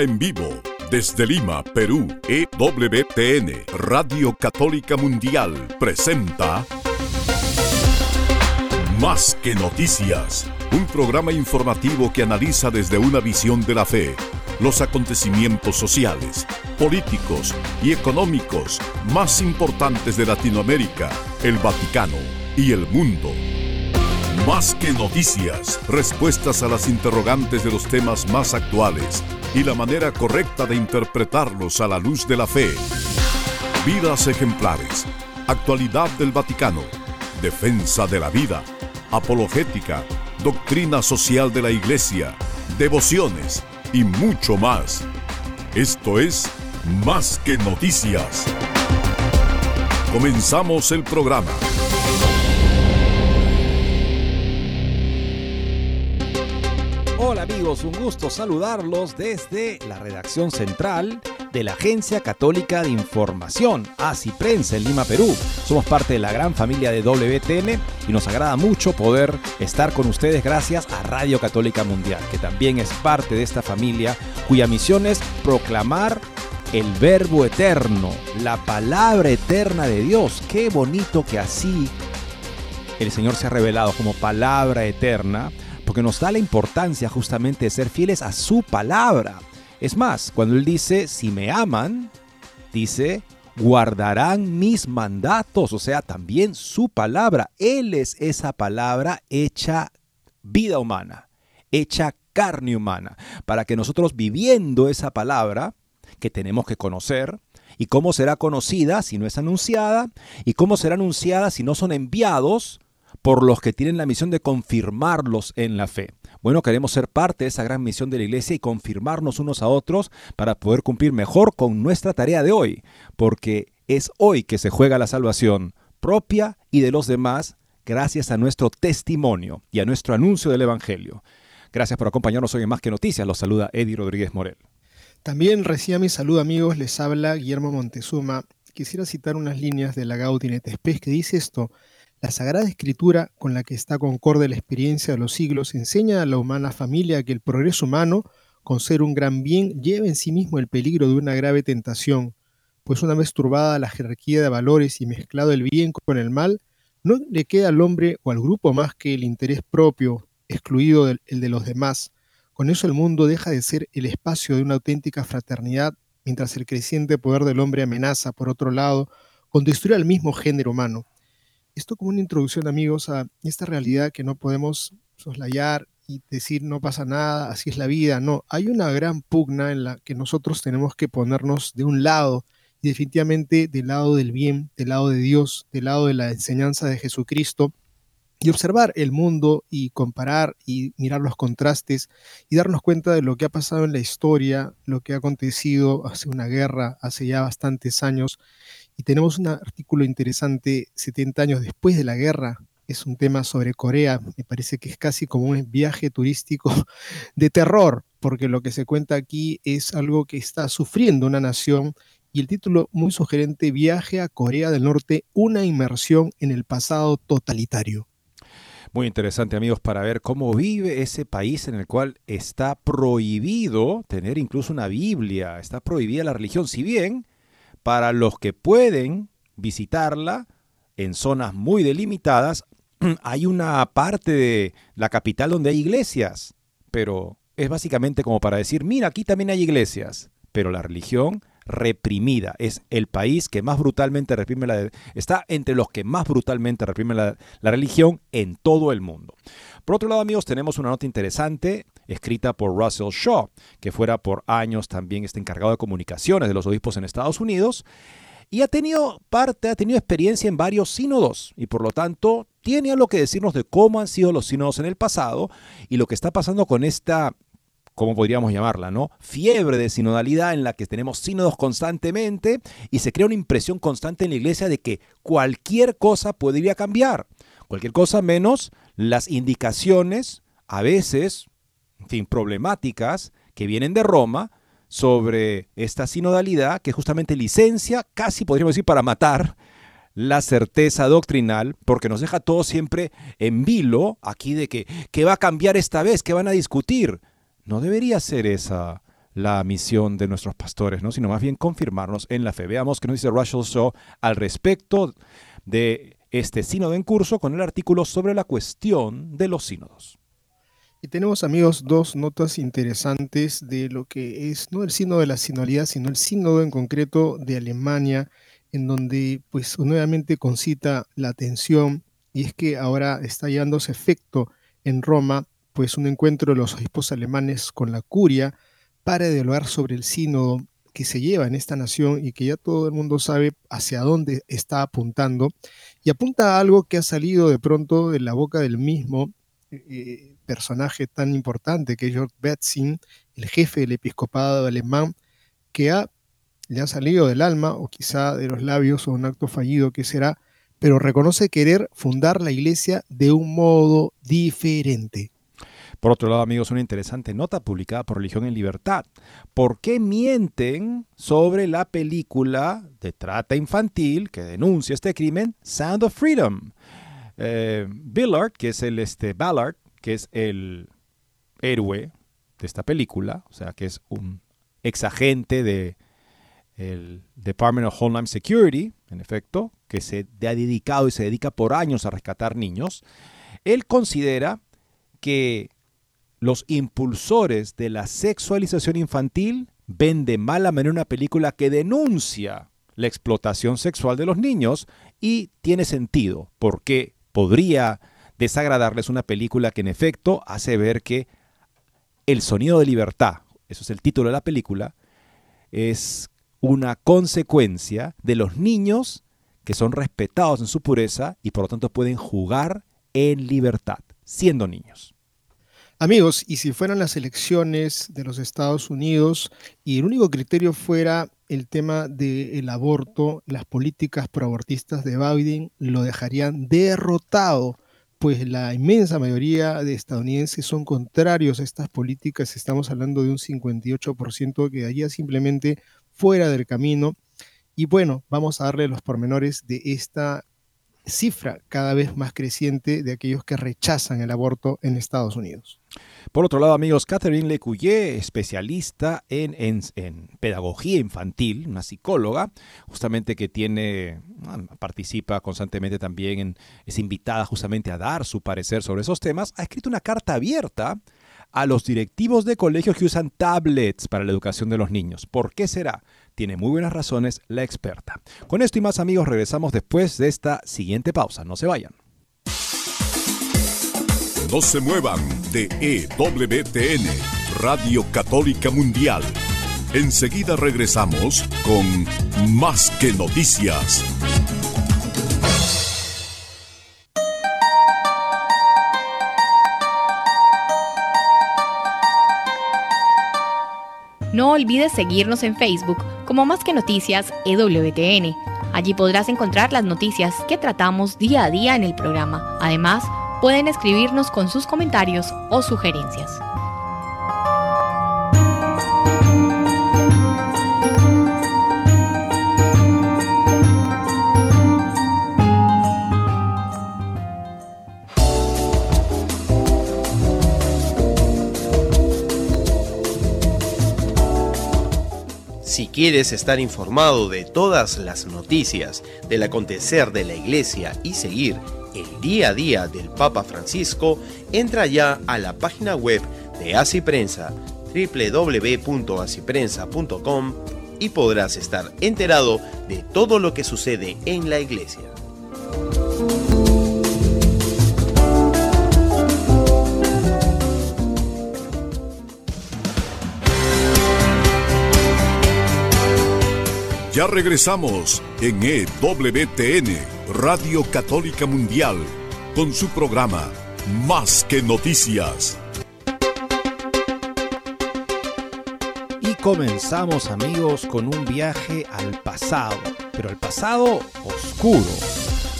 En vivo, desde Lima, Perú, EWTN, Radio Católica Mundial, presenta Más que Noticias, un programa informativo que analiza desde una visión de la fe los acontecimientos sociales, políticos y económicos más importantes de Latinoamérica, el Vaticano y el mundo. Más que noticias, respuestas a las interrogantes de los temas más actuales y la manera correcta de interpretarlos a la luz de la fe. Vidas ejemplares, actualidad del Vaticano, defensa de la vida, apologética, doctrina social de la Iglesia, devociones y mucho más. Esto es Más que Noticias. Comenzamos el programa. Amigos, un gusto saludarlos desde la redacción central de la Agencia Católica de Información, ACI Prensa en Lima, Perú. Somos parte de la gran familia de WTN y nos agrada mucho poder estar con ustedes gracias a Radio Católica Mundial, que también es parte de esta familia cuya misión es proclamar el verbo eterno, la palabra eterna de Dios. Qué bonito que así el Señor se ha revelado como palabra eterna porque nos da la importancia justamente de ser fieles a su palabra. Es más, cuando Él dice, si me aman, dice, guardarán mis mandatos, o sea, también su palabra. Él es esa palabra hecha vida humana, hecha carne humana, para que nosotros viviendo esa palabra, que tenemos que conocer, y cómo será conocida si no es anunciada, y cómo será anunciada si no son enviados por los que tienen la misión de confirmarlos en la fe. Bueno, queremos ser parte de esa gran misión de la iglesia y confirmarnos unos a otros para poder cumplir mejor con nuestra tarea de hoy, porque es hoy que se juega la salvación propia y de los demás gracias a nuestro testimonio y a nuestro anuncio del Evangelio. Gracias por acompañarnos hoy en Más que Noticias. Los saluda Eddie Rodríguez Morel. También reciba mi saludo amigos, les habla Guillermo Montezuma. Quisiera citar unas líneas de la Gaudium et Spes que dice esto, la Sagrada Escritura, con la que está concorde la experiencia de los siglos, enseña a la humana familia que el progreso humano, con ser un gran bien, lleva en sí mismo el peligro de una grave tentación, pues una vez turbada la jerarquía de valores y mezclado el bien con el mal, no le queda al hombre o al grupo más que el interés propio, excluido el de los demás. Con eso el mundo deja de ser el espacio de una auténtica fraternidad, mientras el creciente poder del hombre amenaza, por otro lado, con destruir al mismo género humano. Esto como una introducción, amigos, a esta realidad que no podemos soslayar y decir no pasa nada, así es la vida. No, hay una gran pugna en la que nosotros tenemos que ponernos de un lado definitivamente del lado del bien, del lado de Dios, del lado de la enseñanza de Jesucristo y observar el mundo y comparar y mirar los contrastes y darnos cuenta de lo que ha pasado en la historia, lo que ha acontecido hace una guerra, hace ya bastantes años y tenemos un artículo interesante 70 años después de la guerra. Es un tema sobre Corea. Me parece que es casi como un viaje turístico de terror, porque lo que se cuenta aquí es algo que está sufriendo una nación y el título muy sugerente, Viaje a Corea del Norte, una inmersión en el pasado totalitario. Muy interesante amigos para ver cómo vive ese país en el cual está prohibido tener incluso una Biblia, está prohibida la religión, si bien para los que pueden visitarla en zonas muy delimitadas, hay una parte de la capital donde hay iglesias, pero es básicamente como para decir, mira, aquí también hay iglesias, pero la religión reprimida. Es el país que más brutalmente reprime la... Está entre los que más brutalmente reprime la, la, religión en todo el mundo. Por otro lado, amigos, tenemos una nota interesante escrita por Russell Shaw, que fuera por años también este encargado de comunicaciones de los obispos en Estados Unidos, y ha tenido parte, ha tenido experiencia en varios sínodos, y por lo tanto tiene algo que decirnos de cómo han sido los sínodos en el pasado y lo que está pasando con esta ¿cómo podríamos llamarla, no? Fiebre de sinodalidad en la que tenemos sínodos constantemente y se crea una impresión constante en la iglesia de que cualquier cosa podría cambiar. Cualquier cosa menos las indicaciones, a veces fin, problemáticas que vienen de Roma sobre esta sinodalidad que justamente licencia, casi podríamos decir, para matar la certeza doctrinal, porque nos deja todo siempre en vilo aquí de que ¿qué va a cambiar esta vez? ¿Qué van a discutir? No debería ser esa la misión de nuestros pastores, ¿no? sino más bien confirmarnos en la fe. Veamos qué nos dice Russell Shaw al respecto de este sínodo en curso con el artículo sobre la cuestión de los sínodos. Y tenemos, amigos, dos notas interesantes de lo que es no el sínodo de la sinodalidad, sino el sínodo en concreto de Alemania, en donde pues nuevamente concita la atención y es que ahora está llevándose efecto en Roma pues un encuentro de los obispos alemanes con la curia para dialogar sobre el sínodo que se lleva en esta nación y que ya todo el mundo sabe hacia dónde está apuntando. Y apunta a algo que ha salido de pronto de la boca del mismo eh, personaje tan importante que es Georg el jefe del episcopado alemán, que ha, le ha salido del alma o quizá de los labios o un acto fallido que será, pero reconoce querer fundar la iglesia de un modo diferente. Por otro lado, amigos, una interesante nota publicada por Religión en Libertad. ¿Por qué mienten sobre la película de trata infantil que denuncia este crimen, Sound of Freedom? Eh, Billard, que es el este, Ballard, que es el héroe de esta película, o sea, que es un exagente de el Department of Homeland Security, en efecto, que se ha dedicado y se dedica por años a rescatar niños, él considera que los impulsores de la sexualización infantil ven de mala manera una película que denuncia la explotación sexual de los niños y tiene sentido, porque podría desagradarles una película que en efecto hace ver que el sonido de libertad, eso es el título de la película, es una consecuencia de los niños que son respetados en su pureza y por lo tanto pueden jugar en libertad, siendo niños. Amigos, y si fueran las elecciones de los Estados Unidos y el único criterio fuera el tema del aborto, las políticas proabortistas de Biden lo dejarían derrotado, pues la inmensa mayoría de estadounidenses son contrarios a estas políticas. Estamos hablando de un 58% que quedaría simplemente fuera del camino. Y bueno, vamos a darle los pormenores de esta cifra cada vez más creciente de aquellos que rechazan el aborto en Estados Unidos. Por otro lado, amigos, Catherine Lecuyer, especialista en, en, pedagogía infantil, una psicóloga, justamente que tiene, participa constantemente también, es invitada justamente a dar su parecer sobre esos temas, ha escrito una carta abierta a los directivos de colegios que usan tablets para la educación de los niños. ¿Por qué será? Tiene muy buenas razones la experta. Con esto y más amigos regresamos después de esta siguiente pausa. No se vayan. No se muevan de EWTN, Radio Católica Mundial. Enseguida regresamos con Más que Noticias. No olvides seguirnos en Facebook como Más que Noticias EWTN. Allí podrás encontrar las noticias que tratamos día a día en el programa. Además, pueden escribirnos con sus comentarios o sugerencias. Si quieres estar informado de todas las noticias del acontecer de la iglesia y seguir el día a día del Papa Francisco, entra ya a la página web de Asiprensa www.asiprensa.com y podrás estar enterado de todo lo que sucede en la iglesia. Ya regresamos en EWTN, Radio Católica Mundial, con su programa Más que Noticias. Y comenzamos amigos con un viaje al pasado, pero al pasado oscuro,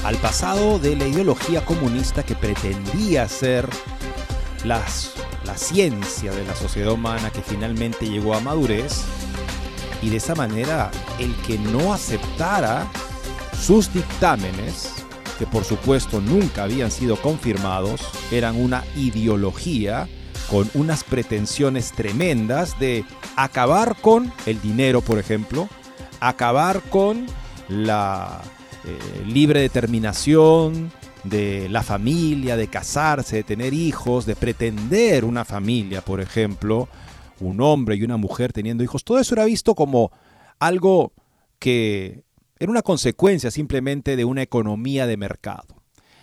al pasado de la ideología comunista que pretendía ser las, la ciencia de la sociedad humana que finalmente llegó a madurez y de esa manera el que no aceptara sus dictámenes, que por supuesto nunca habían sido confirmados, eran una ideología con unas pretensiones tremendas de acabar con el dinero, por ejemplo, acabar con la eh, libre determinación de la familia, de casarse, de tener hijos, de pretender una familia, por ejemplo, un hombre y una mujer teniendo hijos, todo eso era visto como algo que era una consecuencia simplemente de una economía de mercado.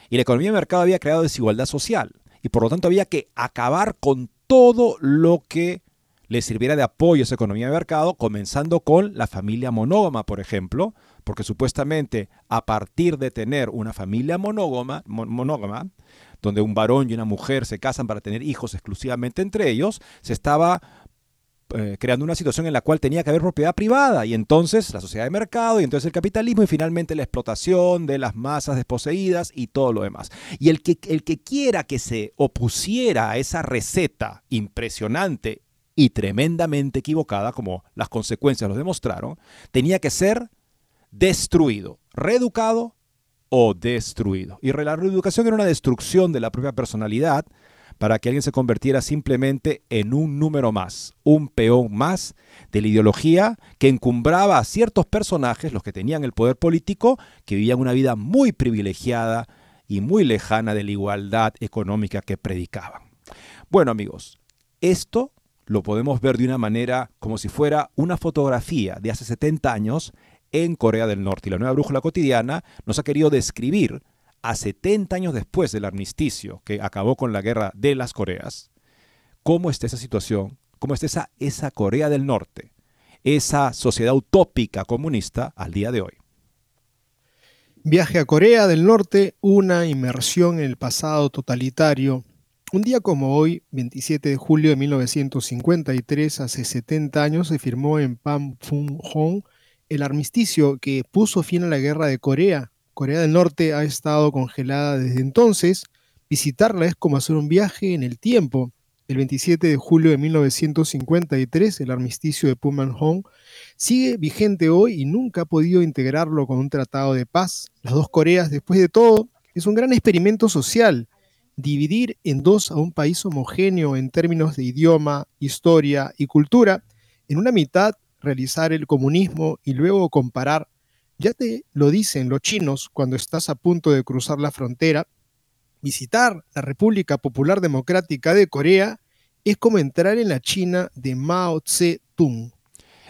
Y la economía de mercado había creado desigualdad social y por lo tanto había que acabar con todo lo que le sirviera de apoyo a esa economía de mercado, comenzando con la familia monógama, por ejemplo, porque supuestamente a partir de tener una familia monógama, monógama, donde un varón y una mujer se casan para tener hijos exclusivamente entre ellos, se estaba eh, creando una situación en la cual tenía que haber propiedad privada y entonces la sociedad de mercado y entonces el capitalismo y finalmente la explotación de las masas desposeídas y todo lo demás. Y el que, el que quiera que se opusiera a esa receta impresionante y tremendamente equivocada, como las consecuencias lo demostraron, tenía que ser destruido, reeducado o destruido. Y la reeducación era una destrucción de la propia personalidad para que alguien se convirtiera simplemente en un número más, un peón más de la ideología que encumbraba a ciertos personajes, los que tenían el poder político, que vivían una vida muy privilegiada y muy lejana de la igualdad económica que predicaban. Bueno amigos, esto lo podemos ver de una manera como si fuera una fotografía de hace 70 años en Corea del Norte. Y la nueva brújula cotidiana nos ha querido describir a 70 años después del armisticio que acabó con la guerra de las Coreas, cómo está esa situación, cómo está esa, Corea del Norte, esa sociedad utópica comunista al día de hoy. Viaje a Corea del Norte, una inmersión en el pasado totalitario. Un día como hoy, 27 de julio de 1953, hace 70 años, se firmó en Panmunjom el armisticio que puso fin a la guerra de Corea Corea del Norte ha estado congelada desde entonces. Visitarla es como hacer un viaje en el tiempo. El 27 de julio de 1953, el armisticio de Pumanhong sigue vigente hoy y nunca ha podido integrarlo con un tratado de paz. Las dos Coreas, después de todo, es un gran experimento social. Dividir en dos a un país homogéneo en términos de idioma, historia y cultura, en una mitad realizar el comunismo y luego comparar ya te lo dicen los chinos cuando estás a punto de cruzar la frontera. Visitar la República Popular Democrática de Corea es como entrar en la China de Mao Zedong.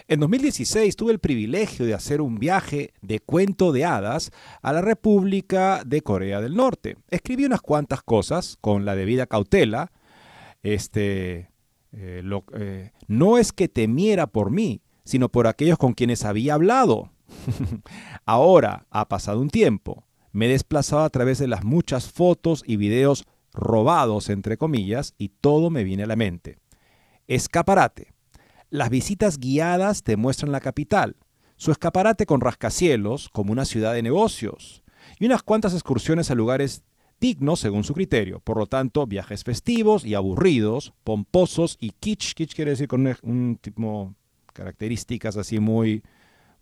En 2016 tuve el privilegio de hacer un viaje de cuento de hadas a la República de Corea del Norte. Escribí unas cuantas cosas con la debida cautela. Este, eh, eh, no es que temiera por mí, sino por aquellos con quienes había hablado. Ahora ha pasado un tiempo. Me he desplazado a través de las muchas fotos y videos robados, entre comillas, y todo me viene a la mente. Escaparate. Las visitas guiadas te muestran la capital, su escaparate con rascacielos como una ciudad de negocios, y unas cuantas excursiones a lugares dignos según su criterio. Por lo tanto, viajes festivos y aburridos, pomposos y kitsch. Kitsch quiere decir con un tipo características así muy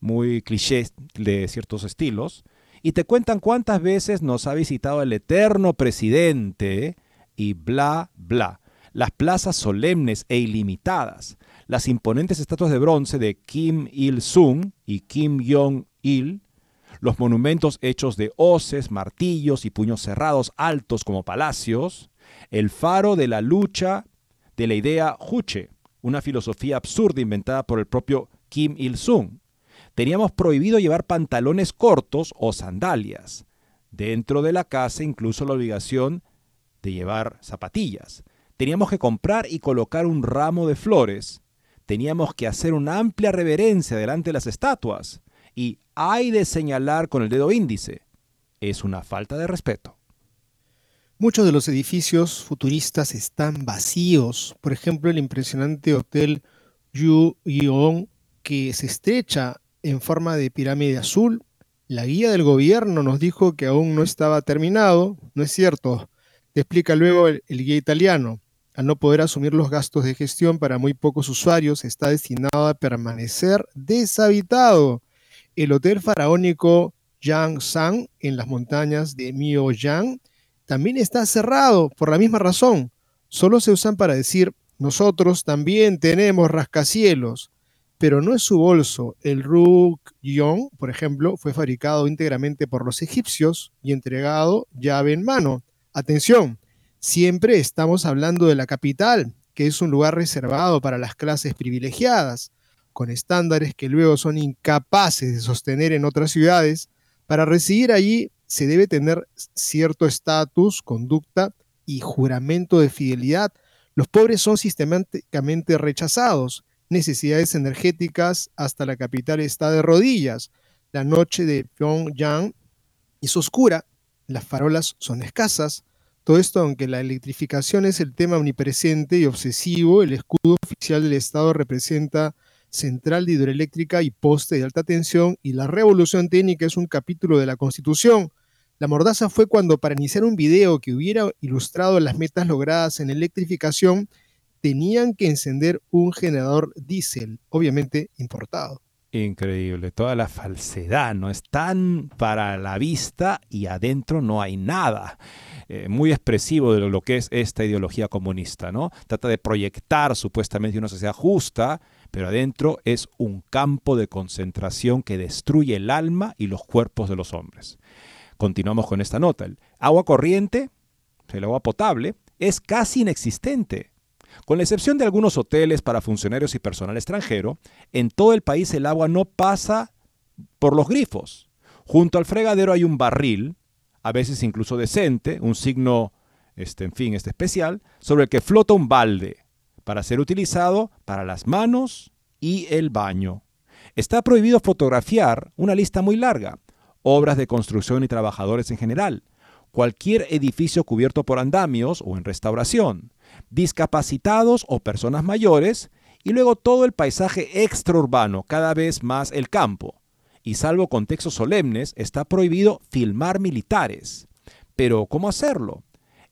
muy clichés de ciertos estilos, y te cuentan cuántas veces nos ha visitado el eterno presidente y bla, bla. Las plazas solemnes e ilimitadas, las imponentes estatuas de bronce de Kim Il-sung y Kim Jong-il, los monumentos hechos de hoces, martillos y puños cerrados altos como palacios, el faro de la lucha de la idea Juche, una filosofía absurda inventada por el propio Kim Il-sung, teníamos prohibido llevar pantalones cortos o sandalias. Dentro de la casa incluso la obligación de llevar zapatillas. Teníamos que comprar y colocar un ramo de flores. Teníamos que hacer una amplia reverencia delante de las estatuas. Y hay de señalar con el dedo índice. Es una falta de respeto. Muchos de los edificios futuristas están vacíos. Por ejemplo, el impresionante hotel Yu Yong, que se estrecha en forma de pirámide azul. La guía del gobierno nos dijo que aún no estaba terminado. No es cierto. Te explica luego el, guía italiano. Al no poder asumir los gastos de gestión para muy pocos usuarios, está destinado a permanecer deshabitado. El hotel faraónico Yang en las montañas de Miyoyang también está cerrado por la misma razón. solo se usan para decir, nosotros también tenemos rascacielos, pero no es su bolso. El Ruk-Yong, por ejemplo, fue fabricado íntegramente por los egipcios y entregado llave en mano. Atención, siempre estamos hablando de la capital, que es un lugar reservado para las clases privilegiadas, con estándares que luego son incapaces de sostener en otras ciudades. Para residir allí se debe tener cierto estatus, conducta y juramento de fidelidad. Los pobres son sistemáticamente rechazados necesidades energéticas hasta la capital está de rodillas. La noche de Pyongyang es oscura, las farolas son escasas. Todo esto, aunque la electrificación es el tema omnipresente y obsesivo, el escudo oficial del Estado representa central de hidroeléctrica y poste de alta tensión y la revolución técnica es un capítulo de la Constitución. La mordaza fue cuando para iniciar un video que hubiera ilustrado las metas logradas en electrificación, tenían que encender un generador diésel, obviamente importado. Increíble, toda la falsedad, no están para la vista y adentro no hay nada. Eh, muy expresivo de lo que es esta ideología comunista, ¿no? Trata de proyectar supuestamente una sociedad justa, pero adentro es un campo de concentración que destruye el alma y los cuerpos de los hombres. Continuamos con esta nota. El agua corriente, el agua potable, es casi inexistente. Con la excepción de algunos hoteles para funcionarios y personal extranjero, en todo el país el agua no pasa por los grifos. Junto al fregadero hay un barril, a veces incluso decente, un signo, este, en fin, este especial, sobre el que flota un balde para ser utilizado para las manos y el baño. Está prohibido fotografiar una lista muy larga, obras de construcción y trabajadores en general, cualquier edificio cubierto por andamios o en restauración, discapacitados o personas mayores, y luego todo el paisaje extraurbano, cada vez más el campo. Y salvo contextos solemnes, está prohibido filmar militares. Pero, ¿cómo hacerlo?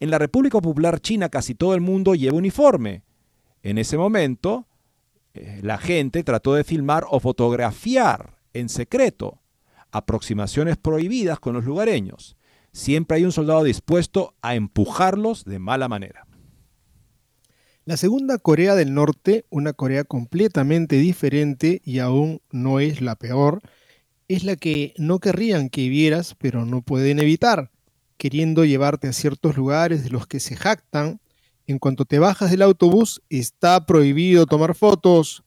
En la República Popular China casi todo el mundo lleva uniforme. En ese momento, eh, la gente trató de filmar o fotografiar en secreto aproximaciones prohibidas con los lugareños. Siempre hay un soldado dispuesto a empujarlos de mala manera. La segunda Corea del Norte, una Corea completamente diferente y aún no es la peor, es la que no querrían que vieras, pero no pueden evitar, queriendo llevarte a ciertos lugares de los que se jactan. En cuanto te bajas del autobús, está prohibido tomar fotos.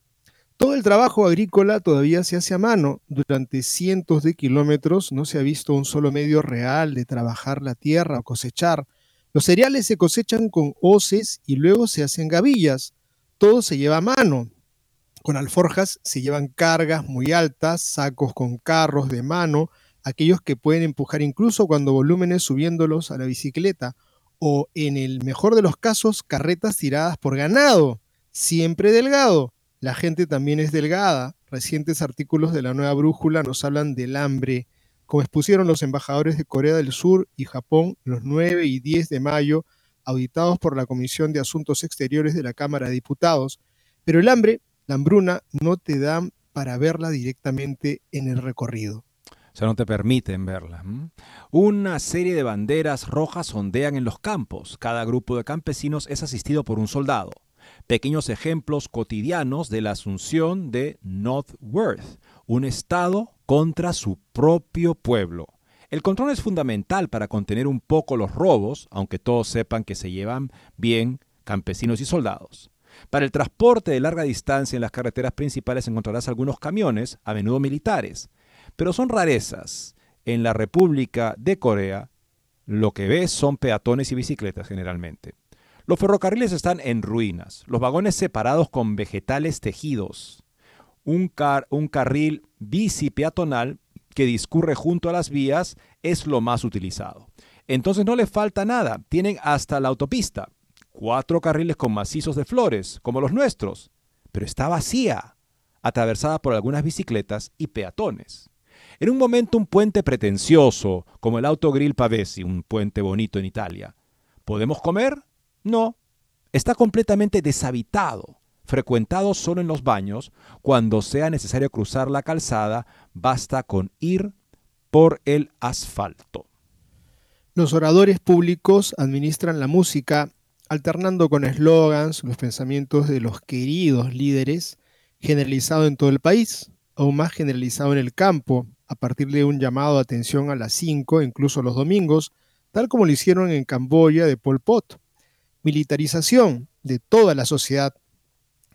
Todo el trabajo agrícola todavía se hace a mano. Durante cientos de kilómetros no se ha visto un solo medio real de trabajar la tierra o cosechar. Los cereales se cosechan con hoces y luego se hacen gavillas. Todo se lleva a mano. Con alforjas se llevan cargas muy altas, sacos con carros de mano, aquellos que pueden empujar incluso cuando volúmenes subiéndolos a la bicicleta, o en el mejor de los casos, carretas tiradas por ganado, siempre delgado. La gente también es delgada. Recientes artículos de la nueva brújula nos hablan del hambre, como expusieron los embajadores de Corea del Sur y Japón los 9 y 10 de mayo, auditados por la Comisión de Asuntos Exteriores de la Cámara de Diputados. Pero el hambre, la hambruna, no te dan para verla directamente en el recorrido. O sea, no te permiten verla. Una serie de banderas rojas ondean en los campos. Cada grupo de campesinos es asistido por un soldado. Pequeños ejemplos cotidianos de la asunción de North Worth, un estado contra su propio pueblo. El control es fundamental para contener un poco los robos, aunque todos sepan que se llevan bien campesinos y soldados. Para el transporte de larga distancia en las carreteras principales encontrarás algunos camiones, a menudo militares, pero son rarezas. En la República de Corea, lo que ves son peatones y bicicletas generalmente. Los ferrocarriles están en ruinas, los vagones separados con vegetales tejidos, un, carril bici peatonal que discurre junto a las vías es lo más utilizado. Entonces no le falta nada, tienen hasta la autopista, cuatro carriles con macizos de flores, como los nuestros, pero está vacía, atravesada por algunas bicicletas y peatones. En un momento un puente pretencioso, como el Autogrill Pavesi, un puente bonito en Italia. ¿Podemos comer? No, está completamente deshabitado frecuentado solo en los baños, cuando sea necesario cruzar la calzada, basta con ir por el asfalto. Los oradores públicos administran la música, alternando con eslogans los pensamientos de los queridos líderes, generalizado en todo el país, aún más generalizado en el campo, a partir de un llamado de atención a las 5, incluso los domingos, tal como lo hicieron en Camboya de Pol Pot. Militarización de toda la sociedad.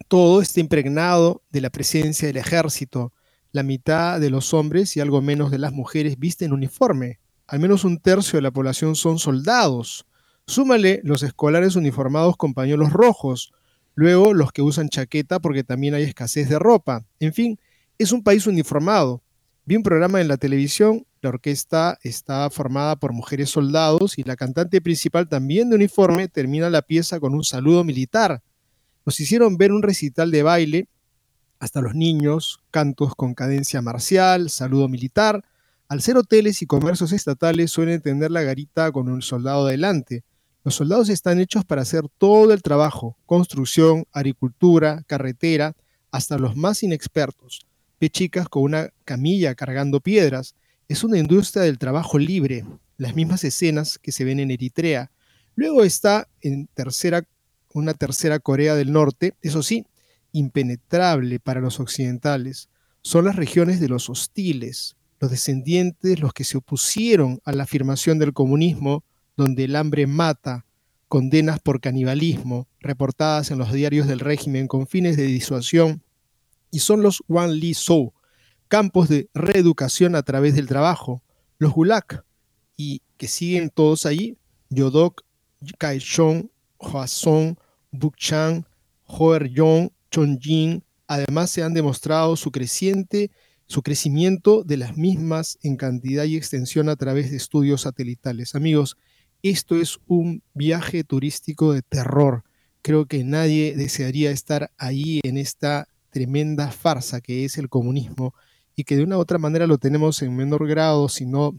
Todo está impregnado de la presencia del ejército. La mitad de los hombres y algo menos de las mujeres visten uniforme. Al menos un tercio de la población son soldados. Súmale los escolares uniformados con pañuelos rojos, luego los que usan chaqueta porque también hay escasez de ropa. En fin, es un país uniformado. Vi un programa en la televisión, la orquesta está formada por mujeres soldados y la cantante principal también de uniforme termina la pieza con un saludo militar. Nos hicieron ver un recital de baile, hasta los niños, cantos con cadencia marcial, saludo militar. Al ser hoteles y comercios estatales suelen tener la garita con un soldado adelante. Los soldados están hechos para hacer todo el trabajo, construcción, agricultura, carretera, hasta los más inexpertos. Ve chicas con una camilla cargando piedras. Es una industria del trabajo libre, las mismas escenas que se ven en Eritrea. Luego está en tercera, una tercera Corea del Norte, eso sí, impenetrable para los occidentales. Son las regiones de los hostiles, los descendientes, los que se opusieron a la afirmación del comunismo, donde el hambre mata, condenas por canibalismo, reportadas en los diarios del régimen con fines de disuasión, y son los Wan Li Sou, campos de reeducación a través del trabajo, los Gulag, y que siguen todos ahí, Yodok, Kaishon, Hwasong, Bukchang, Hoeryong, Chongjin, además se han demostrado su creciente su crecimiento de las mismas en cantidad y extensión a través de estudios satelitales. Amigos, esto es un viaje turístico de terror. Creo que nadie desearía estar ahí en esta tremenda farsa que es el comunismo y que de una u otra manera lo tenemos en menor grado, sino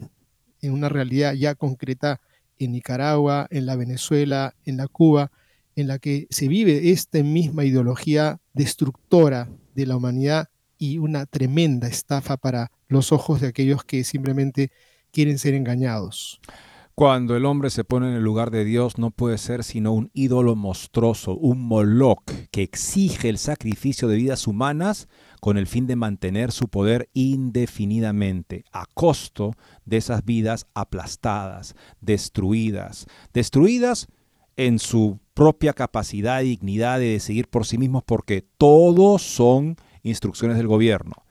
en una realidad ya concreta en Nicaragua, en la Venezuela, en la Cuba, en la que se vive esta misma ideología destructora de la humanidad y una tremenda estafa para los ojos de aquellos que simplemente quieren ser engañados. Cuando el hombre se pone en el lugar de Dios no puede ser sino un ídolo monstruoso, un moloch que exige el sacrificio de vidas humanas con el fin de mantener su poder indefinidamente, a costo de esas vidas aplastadas, destruidas, destruidas en su propia capacidad y dignidad de decidir por sí mismos porque todos son instrucciones del gobierno.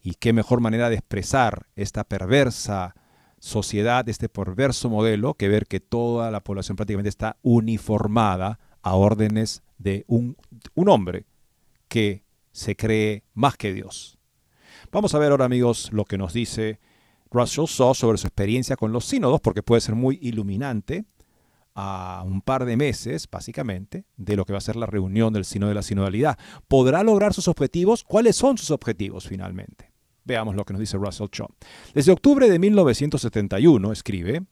Y qué mejor manera de expresar esta perversa sociedad, este perverso modelo, que ver que toda la población prácticamente está uniformada a órdenes de un, un hombre que se cree más que Dios. Vamos a ver ahora, amigos, lo que nos dice Russell Shaw sobre su experiencia con los sínodos, porque puede ser muy iluminante a un par de meses, básicamente, de lo que va a ser la reunión del Sínodo de la Sinodalidad. ¿Podrá lograr sus objetivos? ¿Cuáles son sus objetivos finalmente? Veamos lo que nos dice Russell Shaw. Desde octubre de 1971, escribe,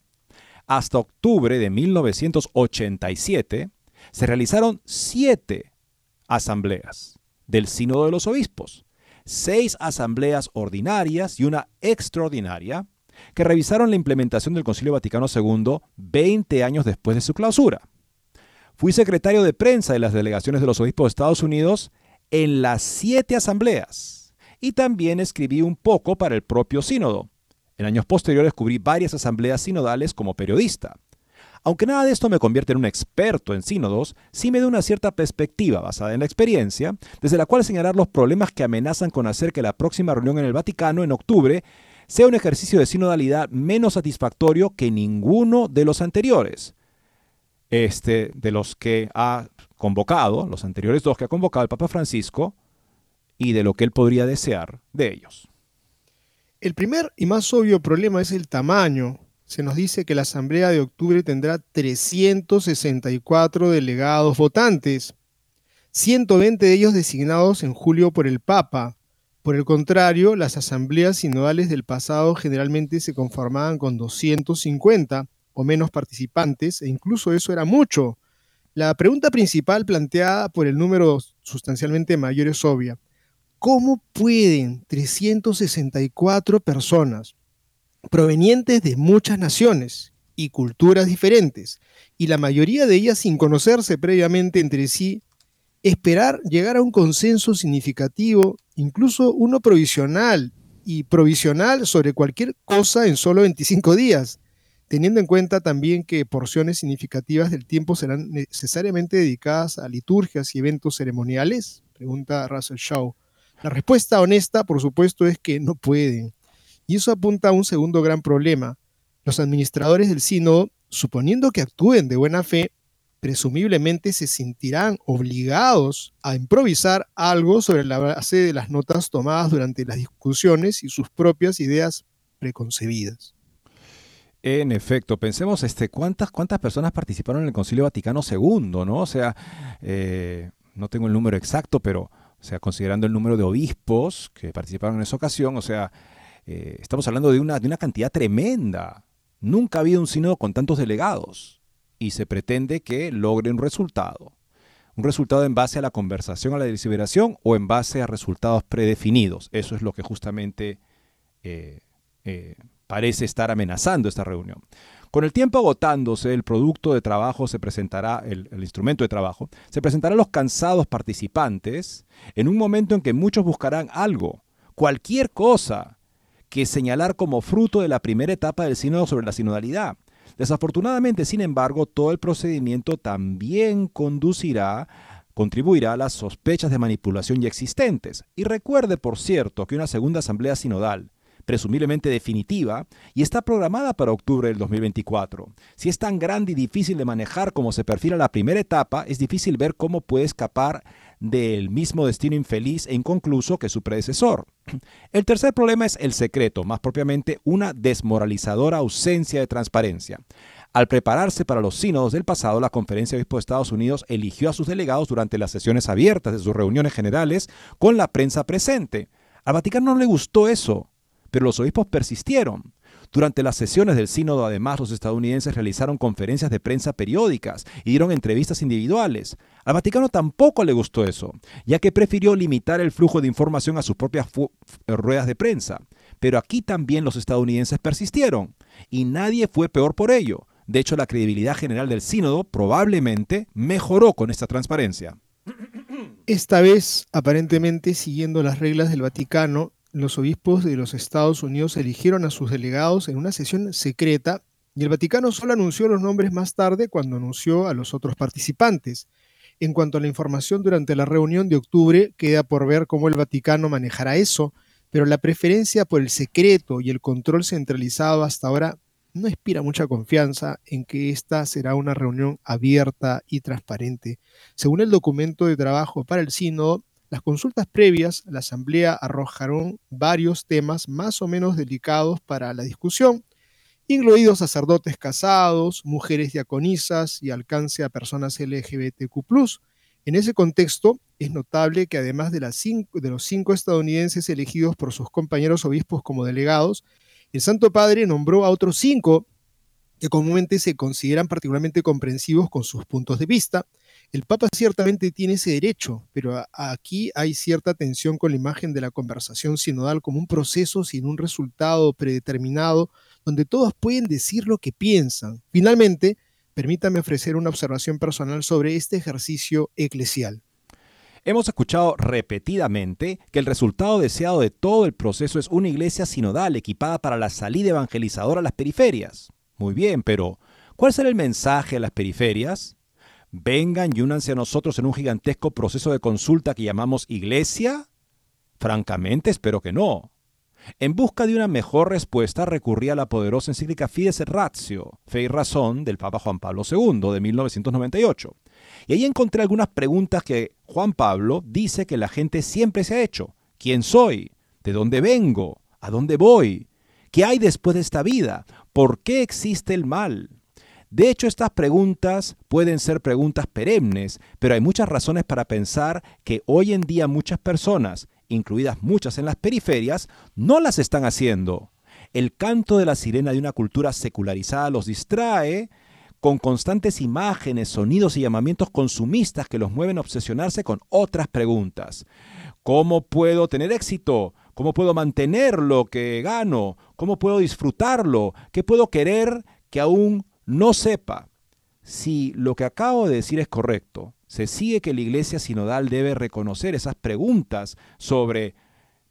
hasta octubre de 1987, se realizaron siete asambleas del Sínodo de los Obispos, seis asambleas ordinarias y una extraordinaria, que revisaron la implementación del Concilio Vaticano II 20 años después de su clausura. Fui secretario de prensa de las delegaciones de los obispos de Estados Unidos en las siete asambleas y también escribí un poco para el propio sínodo. En años posteriores cubrí varias asambleas sinodales como periodista. Aunque nada de esto me convierte en un experto en sínodos, sí me da una cierta perspectiva basada en la experiencia, desde la cual señalar los problemas que amenazan con hacer que la próxima reunión en el Vaticano en octubre sea un ejercicio de sinodalidad menos satisfactorio que ninguno de los anteriores. Este, de los que ha convocado, los anteriores dos que ha convocado el Papa Francisco, y de lo que él podría desear de ellos. El primer y más obvio problema es el tamaño. Se nos dice que la Asamblea de octubre tendrá 364 delegados votantes, 120 de ellos designados en julio por el Papa. Por el contrario, las asambleas sinodales del pasado generalmente se conformaban con 250 o menos participantes, e incluso eso era mucho. La pregunta principal planteada por el número sustancialmente mayor es obvia. ¿Cómo pueden 364 personas provenientes de muchas naciones y culturas diferentes, y la mayoría de ellas sin conocerse previamente entre sí, esperar llegar a un consenso significativo, incluso uno provisional y provisional sobre cualquier cosa en solo 25 días, teniendo en cuenta también que porciones significativas del tiempo serán necesariamente dedicadas a liturgias y eventos ceremoniales? Pregunta Russell Shaw. La respuesta honesta, por supuesto, es que no pueden. Y eso apunta a un segundo gran problema. Los administradores del sínodo, suponiendo que actúen de buena fe, presumiblemente se sentirán obligados a improvisar algo sobre la base de las notas tomadas durante las discusiones y sus propias ideas preconcebidas. En efecto, pensemos este, cuántas, cuántas personas participaron en el Concilio Vaticano II, ¿no? O sea, eh, no tengo el número exacto, pero, o sea, considerando el número de obispos que participaron en esa ocasión, o sea, eh, estamos hablando de una, de una cantidad tremenda. Nunca ha habido un sínodo con tantos delegados y se pretende que logre un resultado. Un resultado en base a la conversación, a la deliberación o en base a resultados predefinidos. Eso es lo que justamente eh, eh, parece estar amenazando esta reunión. Con el tiempo agotándose, el producto de trabajo se presentará, el, el, instrumento de trabajo, se presentará a los cansados participantes en un momento en que muchos buscarán algo, cualquier cosa, que señalar como fruto de la primera etapa del sínodo sobre la sinodalidad. Desafortunadamente, sin embargo, todo el procedimiento también conducirá contribuirá a las sospechas de manipulación ya existentes. Y recuerde, por cierto, que una segunda asamblea sinodal, presumiblemente definitiva, y está programada para octubre del 2024. Si es tan grande y difícil de manejar como se perfila la primera etapa, es difícil ver cómo puede escapar del mismo destino infeliz e inconcluso que su predecesor. El tercer problema es el secreto, más propiamente una desmoralizadora ausencia de transparencia. Al prepararse para los sínodos del pasado, la Conferencia de Obispos de Estados Unidos eligió a sus delegados durante las sesiones abiertas de sus reuniones generales con la prensa presente. Al Vaticano no le gustó eso, pero los obispos persistieron. Durante las sesiones del sínodo, además, los estadounidenses realizaron conferencias de prensa periódicas y dieron entrevistas individuales. Al Vaticano tampoco le gustó eso, ya que prefirió limitar el flujo de información a sus propias ruedas de prensa. Pero aquí también los estadounidenses persistieron, y nadie fue peor por ello. De hecho, la credibilidad general del sínodo probablemente mejoró con esta transparencia. Esta vez, aparentemente siguiendo las reglas del Vaticano, los obispos de los Estados Unidos eligieron a sus delegados en una sesión secreta y el Vaticano solo anunció los nombres más tarde cuando anunció a los otros participantes. En cuanto a la información durante la reunión de octubre, queda por ver cómo el Vaticano manejará eso, pero la preferencia por el secreto y el control centralizado hasta ahora no inspira mucha confianza en que esta será una reunión abierta y transparente. Según el documento de trabajo para el sínodo, las consultas previas la Asamblea arrojaron varios temas más o menos delicados para la discusión, incluidos sacerdotes casados, mujeres diaconisas y alcance a personas LGBTQ. En ese contexto, es notable que además de, de los cinco estadounidenses elegidos por sus compañeros obispos como delegados, el Santo Padre nombró a otros cinco que comúnmente se consideran particularmente comprensivos con sus puntos de vista, el Papa ciertamente tiene ese derecho, pero aquí hay cierta tensión con la imagen de la conversación sinodal como un proceso sin un resultado predeterminado, donde todos pueden decir lo que piensan. Finalmente, permítame ofrecer una observación personal sobre este ejercicio eclesial. Hemos escuchado repetidamente que el resultado deseado de todo el proceso es una iglesia sinodal equipada para la salida evangelizadora a las periferias. Muy bien, pero ¿cuál será el mensaje a las periferias? Vengan y únanse a nosotros en un gigantesco proceso de consulta que llamamos iglesia? Francamente, espero que no. En busca de una mejor respuesta recurrí a la poderosa encíclica Fides et Ratio, Fe y Razón, del Papa Juan Pablo II, de 1998. Y ahí encontré algunas preguntas que Juan Pablo dice que la gente siempre se ha hecho. ¿Quién soy? ¿De dónde vengo? ¿A dónde voy? ¿Qué hay después de esta vida? ¿Por qué existe el mal? De hecho, estas preguntas pueden ser preguntas perennes, pero hay muchas razones para pensar que hoy en día muchas personas, incluidas muchas en las periferias, no las están haciendo. El canto de la sirena de una cultura secularizada los distrae con constantes imágenes, sonidos y llamamientos consumistas que los mueven a obsesionarse con otras preguntas. ¿Cómo puedo tener éxito? ¿Cómo puedo mantener lo que gano? ¿Cómo puedo disfrutarlo? ¿Qué puedo querer que aún no sepa si lo que acabo de decir es correcto, se sigue que la iglesia sinodal debe reconocer esas preguntas sobre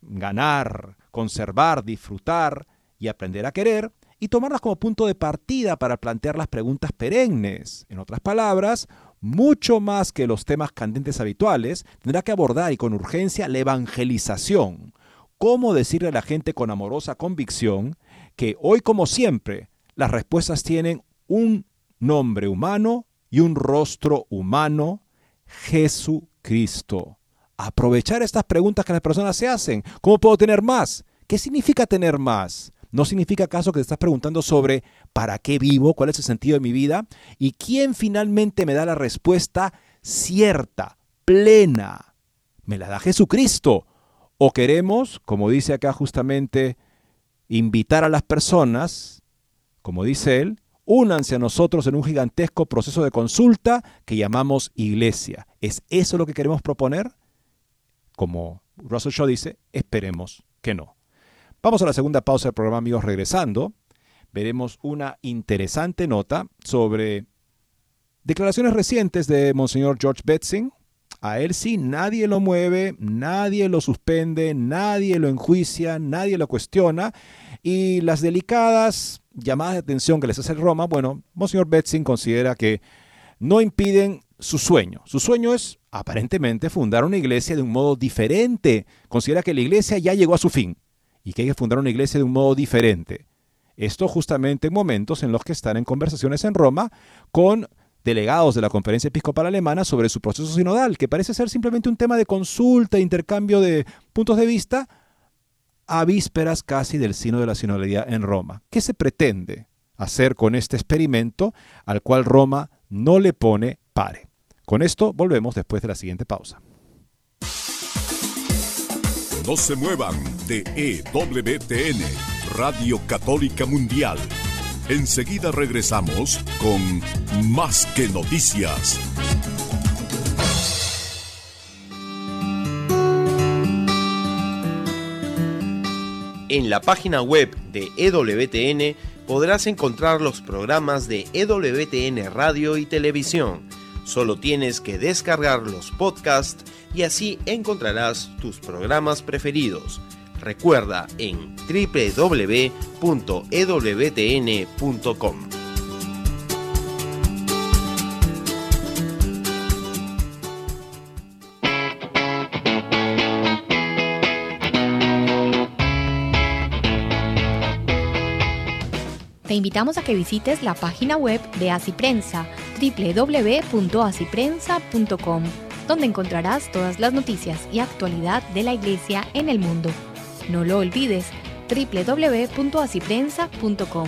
ganar, conservar, disfrutar y aprender a querer y tomarlas como punto de partida para plantear las preguntas perennes. En otras palabras, mucho más que los temas candentes habituales, tendrá que abordar y con urgencia la evangelización. Cómo decirle a la gente con amorosa convicción que hoy como siempre las respuestas tienen un nombre humano y un rostro humano, Jesucristo. Aprovechar estas preguntas que las personas se hacen. ¿Cómo puedo tener más? ¿Qué significa tener más? ¿No significa acaso que te estás preguntando sobre para qué vivo, cuál es el sentido de mi vida? ¿Y quién finalmente me da la respuesta cierta, plena? ¿Me la da Jesucristo? ¿O queremos, como dice acá justamente, invitar a las personas, como dice él, únanse a nosotros en un gigantesco proceso de consulta que llamamos iglesia. ¿Es eso lo que queremos proponer? Como Russell Shaw dice, esperemos que no. Vamos a la segunda pausa del programa, amigos. Regresando, veremos una interesante nota sobre declaraciones recientes de Monseñor George Betzing. A él sí, nadie lo mueve, nadie lo suspende, nadie lo enjuicia, nadie lo cuestiona. Y las delicadas llamadas de atención que les hace Roma, bueno, Monseñor Betzing considera que no impiden su sueño. Su sueño es aparentemente fundar una iglesia de un modo diferente. Considera que la iglesia ya llegó a su fin y que hay que fundar una iglesia de un modo diferente. Esto justamente en momentos en los que están en conversaciones en Roma con delegados de la Conferencia Episcopal Alemana sobre su proceso sinodal, que parece ser simplemente un tema de consulta, intercambio de puntos de vista, a vísperas casi del sino de la sinodalidad en Roma. ¿Qué se pretende hacer con este experimento al cual Roma no le pone pare? Con esto volvemos después de la siguiente pausa. No se muevan de EWTN, Radio Católica Mundial. Enseguida regresamos con Más que Noticias. En la página web de EWTN podrás encontrar los programas de EWTN Radio y Televisión. Solo tienes que descargar los podcasts y así encontrarás tus programas preferidos. Recuerda en www.ewtn.com. Te invitamos a que visites la página web de Asiprensa www.asiprensa.com donde encontrarás todas las noticias y actualidad de la Iglesia en el mundo. No lo olvides, www.asiprensa.com.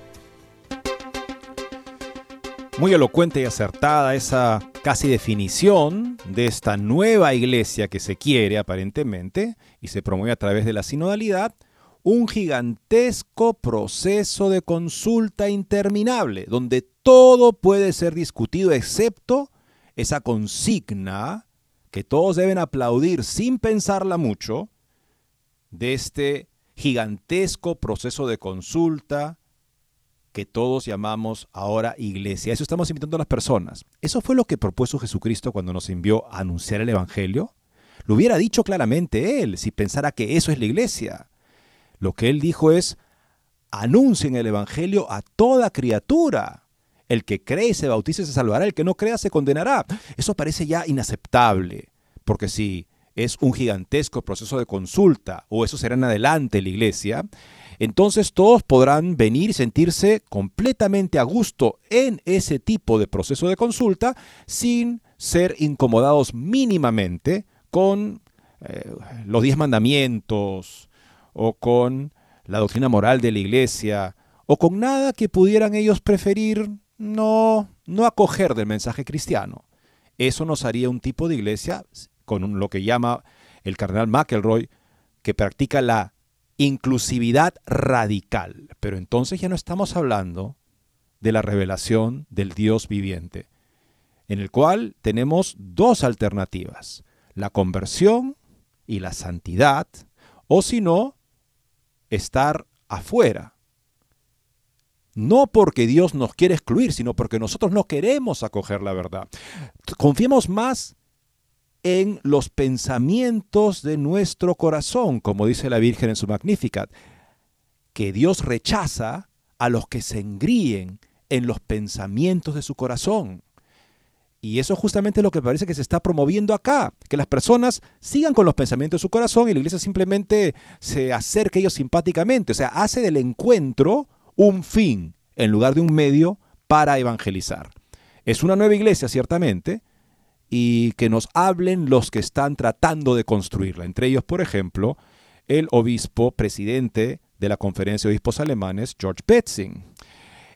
Muy elocuente y acertada esa casi definición de esta nueva iglesia que se quiere aparentemente y se promueve a través de la sinodalidad, un gigantesco proceso de consulta interminable, donde todo puede ser discutido excepto esa consigna que todos deben aplaudir sin pensarla mucho, de este gigantesco proceso de consulta, que todos llamamos ahora iglesia. Eso estamos invitando a las personas. Eso fue lo que propuso Jesucristo cuando nos envió a anunciar el Evangelio. Lo hubiera dicho claramente él si pensara que eso es la iglesia. Lo que él dijo es, anuncien el Evangelio a toda criatura. El que cree se bautice se salvará, el que no crea se condenará. Eso parece ya inaceptable, porque si es un gigantesco proceso de consulta, o eso será en adelante la iglesia, entonces todos podrán venir y sentirse completamente a gusto en ese tipo de proceso de consulta sin ser incomodados mínimamente con eh, los diez mandamientos o con la doctrina moral de la iglesia o con nada que pudieran ellos preferir no, no acoger del mensaje cristiano. Eso nos haría un tipo de iglesia con lo que llama el cardenal McElroy, que practica la inclusividad radical. Pero entonces ya no estamos hablando de la revelación del Dios viviente, en el cual tenemos dos alternativas, la conversión y la santidad, o si no, estar afuera. No porque Dios nos quiere excluir, sino porque nosotros no queremos acoger la verdad. Confiemos más en los pensamientos de nuestro corazón, como dice la Virgen en su Magnificat, que Dios rechaza a los que se engríen en los pensamientos de su corazón. Y eso es justamente lo que parece que se está promoviendo acá, que las personas sigan con los pensamientos de su corazón y la iglesia simplemente se acerque a ellos simpáticamente, o sea, hace del encuentro un fin en lugar de un medio para evangelizar. Es una nueva iglesia, ciertamente, y que nos hablen los que están tratando de construirla. Entre ellos, por ejemplo, el obispo presidente de la Conferencia de Obispos Alemanes, George Betzing.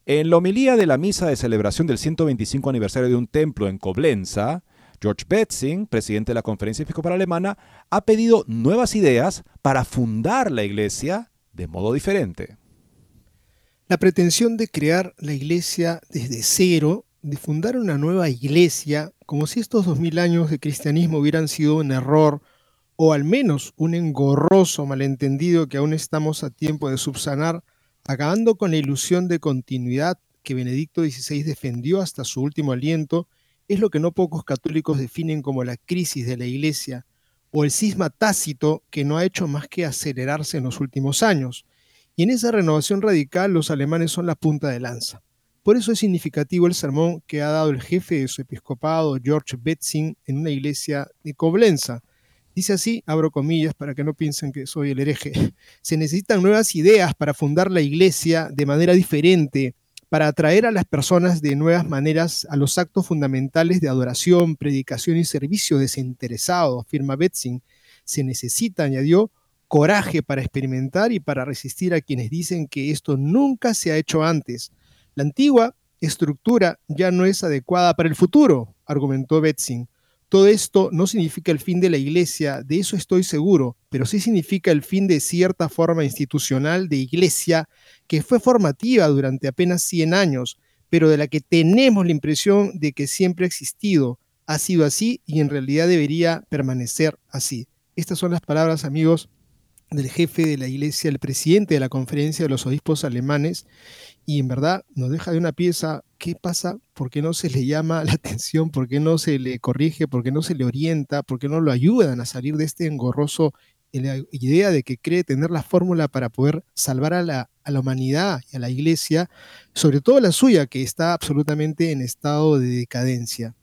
En la homilía de la misa de celebración del 125 aniversario de un templo en Coblenza, George Betzing, presidente de la Conferencia Episcopal Alemana, ha pedido nuevas ideas para fundar la iglesia de modo diferente. La pretensión de crear la iglesia desde cero, de fundar una nueva iglesia, como si estos dos mil años de cristianismo hubieran sido un error o al menos un engorroso malentendido que aún estamos a tiempo de subsanar, acabando con la ilusión de continuidad que Benedicto XVI defendió hasta su último aliento, es lo que no pocos católicos definen como la crisis de la Iglesia, o el cisma tácito que no ha hecho más que acelerarse en los últimos años. Y en esa renovación radical los alemanes son la punta de lanza. Por eso es significativo el sermón que ha dado el jefe de su episcopado, George Betzing, en una iglesia de Coblenza, Dice así, abro comillas para que no piensen que soy el hereje, se necesitan nuevas ideas para fundar la iglesia de manera diferente, para atraer a las personas de nuevas maneras a los actos fundamentales de adoración, predicación y servicio desinteresado, afirma Betzing. Se necesita, añadió, coraje para experimentar y para resistir a quienes dicen que esto nunca se ha hecho antes. La antigua estructura ya no es adecuada para el futuro, argumentó Betzing. Todo esto no significa el fin de la iglesia, de eso estoy seguro, pero sí significa el fin de cierta forma institucional de iglesia que fue formativa durante apenas 100 años, pero de la que tenemos la impresión de que siempre ha existido, ha sido así y en realidad debería permanecer así. Estas son las palabras, amigos, del jefe de la iglesia, el presidente de la conferencia de los obispos alemanes, y en verdad nos deja de una pieza, ¿qué pasa? ¿Por qué no se le llama la atención? ¿Por qué no se le corrige? ¿Por qué no se le orienta? ¿Por qué no lo ayudan a salir de este engorroso la idea de que cree tener la fórmula para poder salvar a la, a la humanidad y a la iglesia, sobre todo la suya, que está absolutamente en estado de decadencia?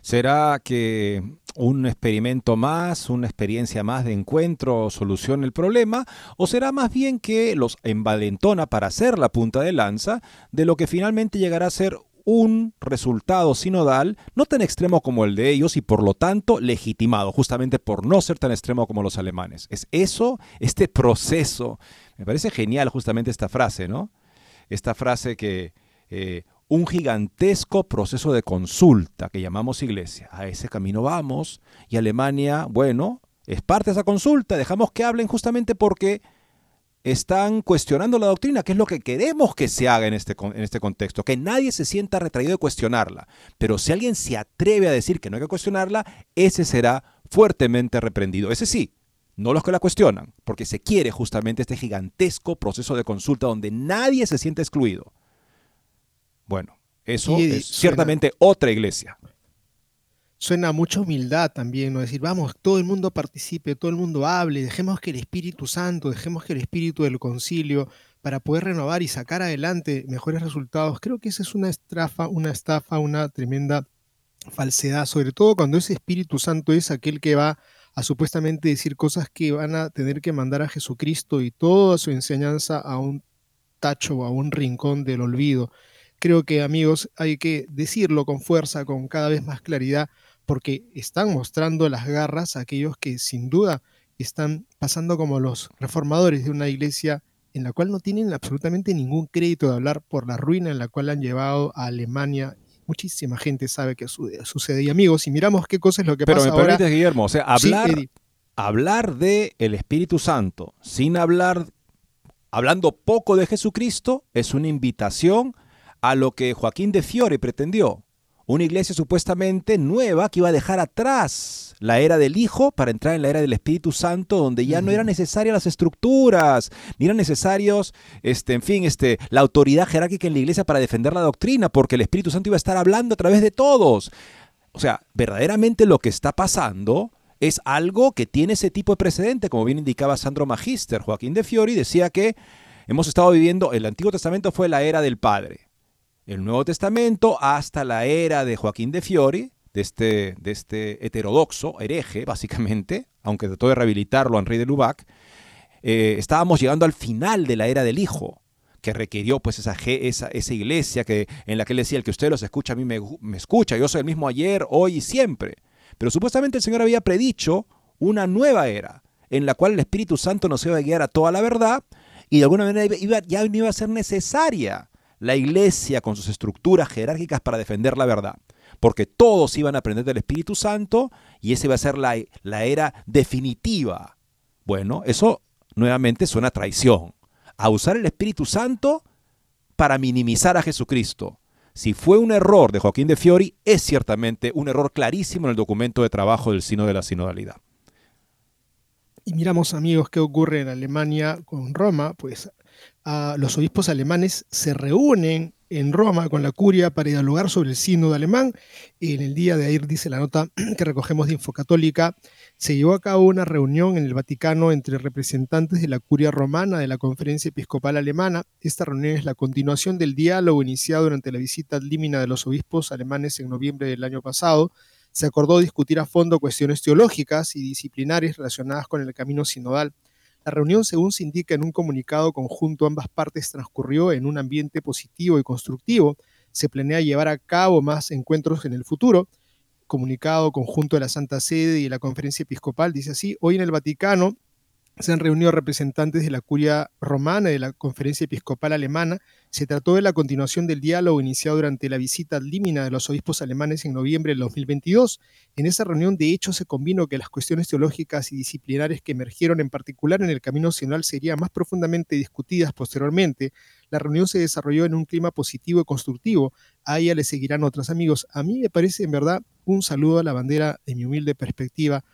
¿Será que un experimento más, una experiencia más de encuentro soluciona el problema? ¿O será más bien que los envalentona para hacer la punta de lanza de lo que finalmente llegará a ser un resultado sinodal no tan extremo como el de ellos y por lo tanto legitimado, justamente por no ser tan extremo como los alemanes. Es eso, este proceso. Me parece genial justamente esta frase, ¿no? Esta frase que eh, un gigantesco proceso de consulta que llamamos iglesia. A ese camino vamos y Alemania, bueno, es parte de esa consulta, dejamos que hablen justamente porque están cuestionando la doctrina, que es lo que queremos que se haga en este, en este contexto, que nadie se sienta retraído de cuestionarla. Pero si alguien se atreve a decir que no hay que cuestionarla, ese será fuertemente reprendido. Ese sí, no los que la cuestionan, porque se quiere justamente este gigantesco proceso de consulta donde nadie se siente excluido. Bueno, eso es ciertamente otra iglesia. Suena mucha humildad también, ¿no? Decir, vamos, todo el mundo participe, todo el mundo hable, dejemos que el Espíritu Santo, dejemos que el Espíritu del Concilio, para poder renovar y sacar adelante mejores resultados. Creo que esa es una estafa, una estafa, una tremenda falsedad, sobre todo cuando ese Espíritu Santo es aquel que va a supuestamente decir cosas que van a tener que mandar a Jesucristo y toda su enseñanza a un tacho o a un rincón del olvido. Creo que amigos hay que decirlo con fuerza, con cada vez más claridad, porque están mostrando las garras a aquellos que sin duda están pasando como los reformadores de una iglesia en la cual no tienen absolutamente ningún crédito de hablar por la ruina en la cual han llevado a Alemania. Muchísima gente sabe que sucede. Y amigos, si miramos qué cosa es lo que Pero pasa me permites, Guillermo, o sea, hablar, hablar de el Espíritu Santo sin hablar, hablando poco de Jesucristo, es una invitación a lo que Joaquín de Fiore pretendió. Una iglesia supuestamente nueva que iba a dejar atrás la era del Hijo para entrar en la era del Espíritu Santo, donde ya no eran necesarias las estructuras, ni eran necesarios, este, en fin, este, la autoridad jerárquica en la iglesia para defender la doctrina, porque el Espíritu Santo iba a estar hablando a través de todos. O sea, verdaderamente lo que está pasando es algo que tiene ese tipo de precedente, como bien indicaba Sandro Magister. Joaquín de Fiori decía que hemos estado viviendo, el Antiguo Testamento fue la era del Padre el Nuevo Testamento hasta la era de Joaquín de Fiori, de este, de este heterodoxo, hereje, básicamente, aunque trató de rehabilitarlo Henri de Lubac, eh, estábamos llegando al final de la era del Hijo, que requirió pues esa, esa, esa iglesia que, en la que él decía, el que usted los escucha, a mí me, me escucha, yo soy el mismo ayer, hoy y siempre. Pero supuestamente el Señor había predicho una nueva era, en la cual el Espíritu Santo nos iba a guiar a toda la verdad, y de alguna manera iba, ya no iba a ser necesaria la iglesia con sus estructuras jerárquicas para defender la verdad. Porque todos iban a aprender del Espíritu Santo y esa iba a ser la, la era definitiva. Bueno, eso nuevamente suena traición. A usar el Espíritu Santo para minimizar a Jesucristo. Si fue un error de Joaquín de Fiori, es ciertamente un error clarísimo en el documento de trabajo del Sino de la Sinodalidad. Y miramos, amigos, qué ocurre en Alemania con Roma, pues los obispos alemanes se reúnen en Roma con la curia para dialogar sobre el sínodo alemán. En el día de ayer, dice la nota que recogemos de Infocatólica, se llevó a cabo una reunión en el Vaticano entre representantes de la curia romana de la Conferencia Episcopal Alemana. Esta reunión es la continuación del diálogo iniciado durante la visita límina de los obispos alemanes en noviembre del año pasado. Se acordó discutir a fondo cuestiones teológicas y disciplinares relacionadas con el camino sinodal. La reunión, según se indica en un comunicado conjunto, ambas partes transcurrió en un ambiente positivo y constructivo. Se planea llevar a cabo más encuentros en el futuro. Comunicado conjunto de la Santa Sede y la Conferencia Episcopal dice así, hoy en el Vaticano se han reunido representantes de la curia romana y de la Conferencia Episcopal Alemana. Se trató de la continuación del diálogo iniciado durante la visita límina de los obispos alemanes en noviembre del 2022. En esa reunión, de hecho, se combinó que las cuestiones teológicas y disciplinares que emergieron en particular en el camino nacional serían más profundamente discutidas posteriormente. La reunión se desarrolló en un clima positivo y constructivo. A ella le seguirán otros amigos. A mí me parece, en verdad, un saludo a la bandera de mi humilde perspectiva,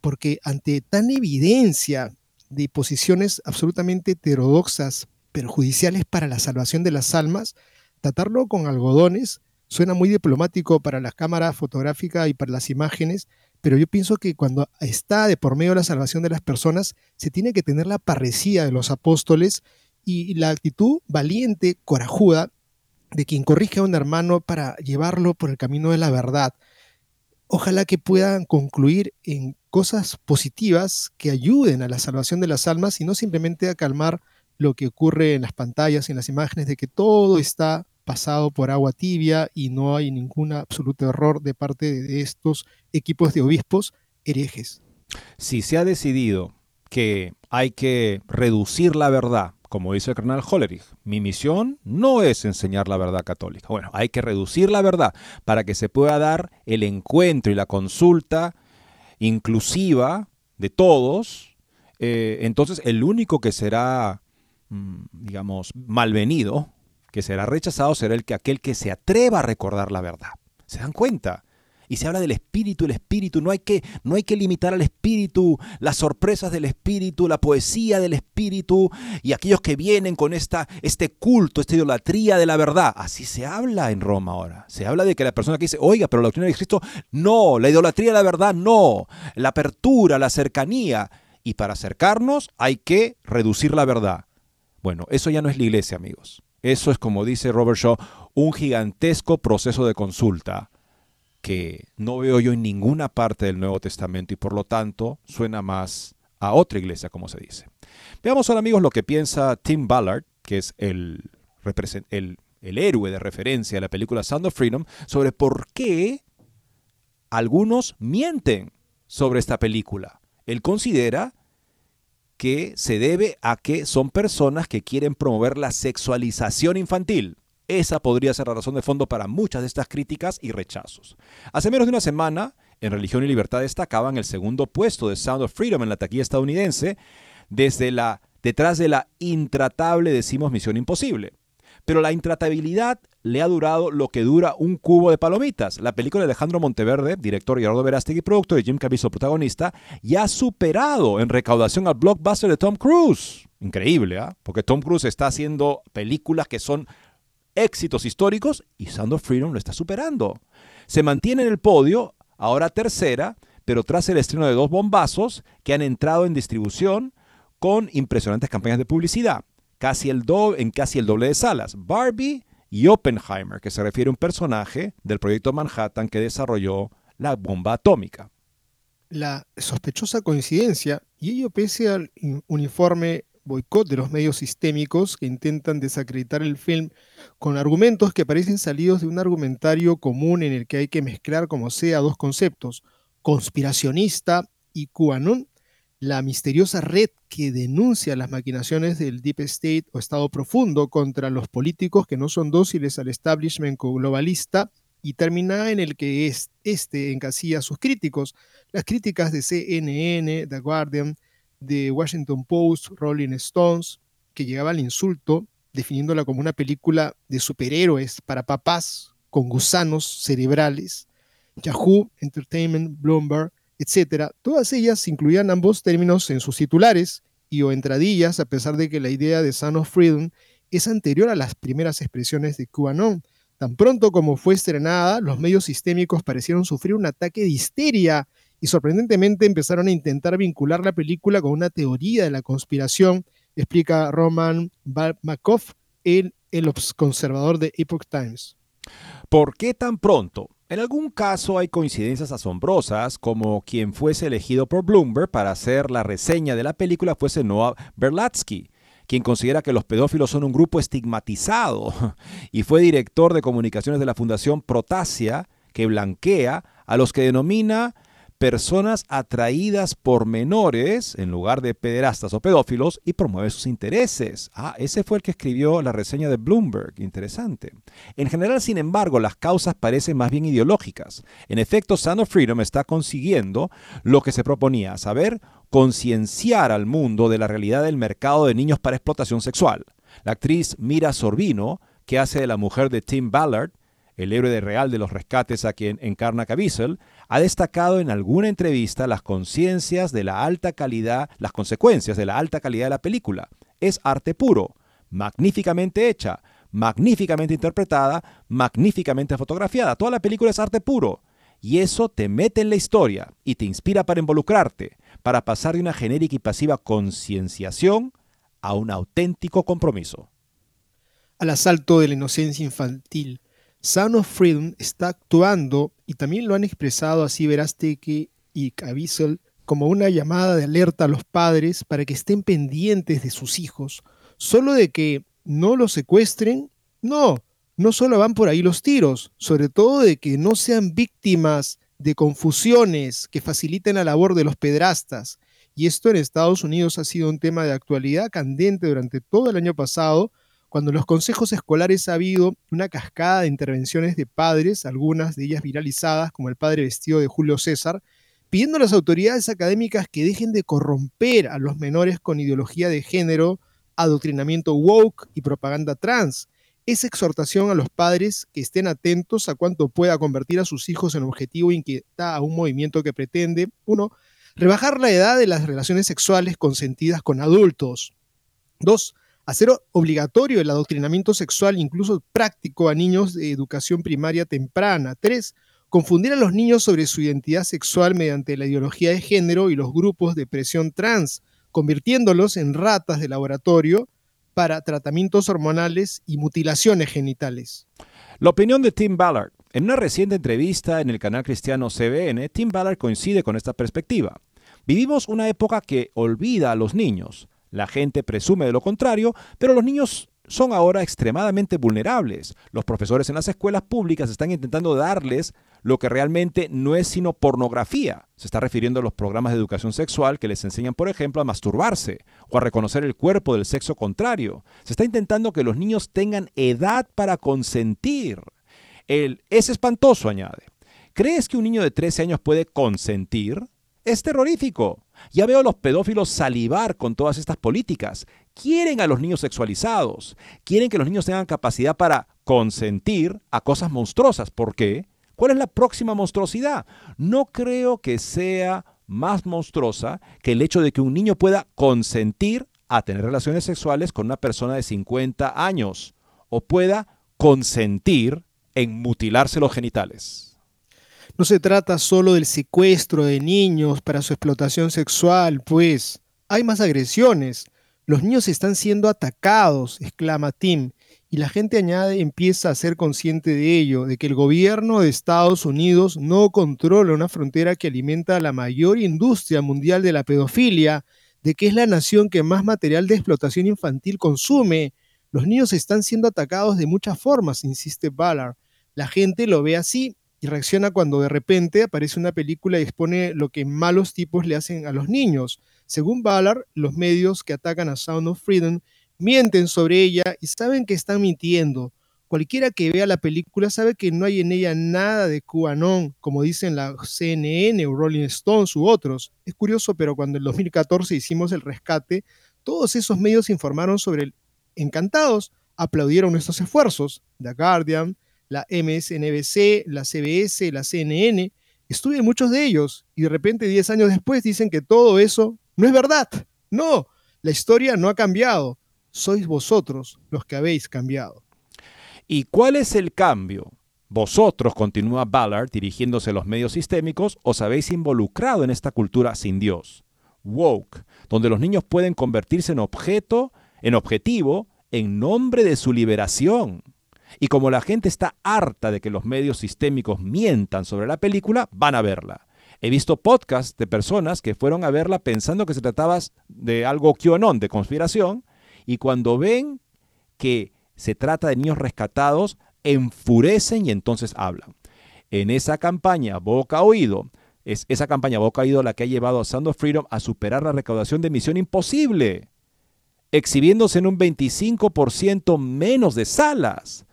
porque ante tan evidencia de posiciones absolutamente heterodoxas, perjudiciales para la salvación de las almas, tratarlo con algodones suena muy diplomático para la cámara fotográfica y para las imágenes, pero yo pienso que cuando está de por medio la salvación de las personas, se tiene que tener la parresía de los apóstoles y la actitud valiente, corajuda, de quien corrige a un hermano para llevarlo por el camino de la verdad. Ojalá que puedan concluir en cosas positivas que ayuden a la salvación de las almas y no simplemente a calmar lo que ocurre en las pantallas, en las imágenes, de que todo está pasado por agua tibia y no hay ningún absoluto error de parte de estos equipos de obispos herejes. Si se ha decidido que hay que reducir la verdad, como dice el carnal Hollerich, mi misión no es enseñar la verdad católica. Bueno, hay que reducir la verdad para que se pueda dar el encuentro y la consulta inclusiva de todos, eh, entonces el único que será, mm, digamos, malvenido, que será rechazado, será el que aquel que se atreva a recordar la verdad. ¿Se dan cuenta? Y se habla del espíritu, el espíritu, no hay que, no hay que limitar al espíritu, las sorpresas del espíritu, la poesía del espíritu y aquellos que vienen con esta, este culto, esta idolatría de la verdad. Así se habla en Roma ahora. Se habla de que la persona que dice, oiga, pero la doctrina de Cristo, no, la idolatría de la verdad, no, la apertura, la cercanía. Y para acercarnos hay que reducir la verdad. Bueno, eso ya no es la iglesia, amigos. Eso es, como dice Robert Shaw, un gigantesco proceso de consulta que no veo yo en ninguna parte del Nuevo Testamento y por lo tanto suena más a otra iglesia, como se dice. Veamos ahora amigos lo que piensa Tim Ballard, que es el, héroe de referencia de la película Sound of Freedom, sobre por qué algunos mienten sobre esta película. Él considera que se debe a que son personas que quieren promover la sexualización infantil. Esa podría ser la razón de fondo para muchas de estas críticas y rechazos. Hace menos de una semana, en Religión y Libertad destacaban el segundo puesto de Sound of Freedom en la taquilla estadounidense, desde la, detrás de la intratable decimos Misión Imposible. Pero la intratabilidad le ha durado lo que dura un cubo de palomitas. La película de Alejandro Monteverde, director Gerardo Verástegui, productor, y Jim Caviezel, protagonista, ya ha superado en recaudación al blockbuster de Tom Cruise. Increíble, ¿ah? Porque Tom Cruise está haciendo películas que son éxitos históricos y Sound Freedom lo está superando. Se mantiene en el podio, ahora tercera, pero tras el estreno de dos bombazos que han entrado en distribución con impresionantes campañas de publicidad casi el en casi el doble de salas. Barbie y Oppenheimer, que se refiere a un personaje del proyecto Manhattan que desarrolló la bomba atómica. La sospechosa coincidencia, y ello pese al uniforme boicot de los medios sistémicos que intentan desacreditar el film con argumentos que parecen salidos de un argumentario común en el que hay que mezclar como sea dos conceptos, conspiracionista y QAnon, la misteriosa red que denuncia las maquinaciones del Deep State o Estado profundo contra los políticos que no son dóciles al establishment globalista y termina en el que es, este encasilla a sus críticos. Las críticas de CNN, The Guardian, de Washington Post, Rolling Stones, que llegaba al insulto, definiéndola como una película de superhéroes para papás con gusanos cerebrales. Yahoo Entertainment, Bloomberg, etcétera, todas ellas incluían ambos términos en sus titulares y o entradillas, a pesar de que la idea de Son of Freedom es anterior a las primeras expresiones de QAnon. Tan pronto como fue estrenada, los medios sistémicos parecieron sufrir un ataque de histeria y sorprendentemente empezaron a intentar vincular la película con una teoría de la conspiración, explica Roman Balmakov, el, el conservador de Epoch Times. ¿Por qué tan pronto? En algún caso hay coincidencias asombrosas, como quien fuese elegido por Bloomberg para hacer la reseña de la película fuese Noah Berlatsky, quien considera que los pedófilos son un grupo estigmatizado y fue director de comunicaciones de la Fundación Protasia, que blanquea a los que denomina personas atraídas por menores en lugar de pederastas o pedófilos y promueve sus intereses. Ah, ese fue el que escribió la reseña de Bloomberg. Interesante. En general, sin embargo, las causas parecen más bien ideológicas. En efecto, Sound of Freedom está consiguiendo lo que se proponía, saber concienciar al mundo de la realidad del mercado de niños para explotación sexual. La actriz Mira Sorbino, que hace de la mujer de Tim Ballard, el héroe de real de los rescates a quien encarna Caviezel, ha destacado en alguna entrevista las conciencias de la alta calidad, las consecuencias de la alta calidad de la película. Es arte puro, magníficamente hecha, magníficamente interpretada, magníficamente fotografiada. Toda la película es arte puro. Y eso te mete en la historia y te inspira para involucrarte, para pasar de una genérica y pasiva concienciación a un auténtico compromiso. Al asalto de la inocencia infantil, Sound of Freedom está actuando, y también lo han expresado así Verástegui y Caviezel, como una llamada de alerta a los padres para que estén pendientes de sus hijos, solo de que no los secuestren, no, no solo van por ahí los tiros, sobre todo de que no sean víctimas de confusiones que faciliten la labor de los pedrastas. Y esto en Estados Unidos ha sido un tema de actualidad candente durante todo el año pasado, cuando en los consejos escolares ha habido una cascada de intervenciones de padres, algunas de ellas viralizadas, como el padre vestido de Julio César, pidiendo a las autoridades académicas que dejen de corromper a los menores con ideología de género, adoctrinamiento woke y propaganda trans. Esa exhortación a los padres que estén atentos a cuánto pueda convertir a sus hijos en objetivo inquieta a un movimiento que pretende, uno, rebajar la edad de las relaciones sexuales consentidas con adultos. Dos, hacer obligatorio el adoctrinamiento sexual, incluso práctico, a niños de educación primaria temprana. Tres, confundir a los niños sobre su identidad sexual mediante la ideología de género y los grupos de presión trans, convirtiéndolos en ratas de laboratorio para tratamientos hormonales y mutilaciones genitales. La opinión de Tim Ballard En una reciente entrevista en el canal cristiano CBN, Tim Ballard coincide con esta perspectiva. Vivimos una época que olvida a los niños. La gente presume de lo contrario, pero los niños son ahora extremadamente vulnerables. Los profesores en las escuelas públicas están intentando darles lo que realmente no es sino pornografía. Se está refiriendo a los programas de educación sexual que les enseñan, por ejemplo, a masturbarse o a reconocer el cuerpo del sexo contrario. Se está intentando que los niños tengan edad para consentir. Es espantoso, añade. ¿Crees que un niño de 13 años puede consentir? Es terrorífico. Ya veo a los pedófilos salivar con todas estas políticas. Quieren a los niños sexualizados. Quieren que los niños tengan capacidad para consentir a cosas monstruosas. ¿Por qué? ¿Cuál es la próxima monstruosidad? No creo que sea más monstruosa que el hecho de que un niño pueda consentir a tener relaciones sexuales con una persona de 50 años o pueda consentir en mutilarse los genitales. No se trata solo del secuestro de niños para su explotación sexual, pues hay más agresiones. Los niños están siendo atacados, exclama Tim, y la gente añade empieza a ser consciente de ello, de que el gobierno de Estados Unidos no controla una frontera que alimenta la mayor industria mundial de la pedofilia, de que es la nación que más material de explotación infantil consume. Los niños están siendo atacados de muchas formas, insiste Ballard. La gente lo ve así y reacciona cuando de repente aparece una película y expone lo que malos tipos le hacen a los niños. Según Ballard, los medios que atacan a Sound of Freedom mienten sobre ella y saben que están mintiendo. Cualquiera que vea la película sabe que no hay en ella nada de QAnon, como dicen la CNN o Rolling Stones u otros. Es curioso, pero cuando en 2014 hicimos el rescate, todos esos medios informaron sobre el encantados, aplaudieron nuestros esfuerzos. The Guardian, la MSNBC, la CBS, la CNN. Estuve muchos de ellos y de repente 10 años después dicen que todo eso no es verdad. No, la historia no ha cambiado. Sois vosotros los que habéis cambiado. ¿Y cuál es el cambio? Vosotros, continúa Ballard dirigiéndose a los medios sistémicos, os habéis involucrado en esta cultura sin Dios. Woke, donde los niños pueden convertirse en objeto, en objetivo, en nombre de su liberación. Y como la gente está harta de que los medios sistémicos mientan sobre la película, van a verla. He visto podcasts de personas que fueron a verla pensando que se trataba de algo QAnon, de conspiración, y cuando ven que se trata de niños rescatados, enfurecen y entonces hablan. En esa campaña boca oído, es esa campaña boca oído la que ha llevado a Sound Freedom a superar la recaudación de Misión Imposible, exhibiéndose en un 25% menos de salas.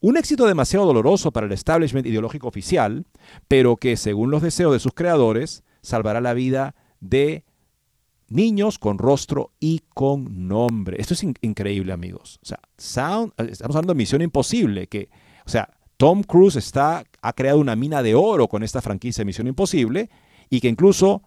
Un éxito demasiado doloroso para el establishment ideológico oficial, pero que, según los deseos de sus creadores, salvará la vida de niños con rostro y con nombre. Esto es increíble, amigos. O sea, estamos hablando de Misión Imposible, que, o sea, Tom Cruise está, ha creado una mina de oro con esta franquicia de Misión Imposible y que incluso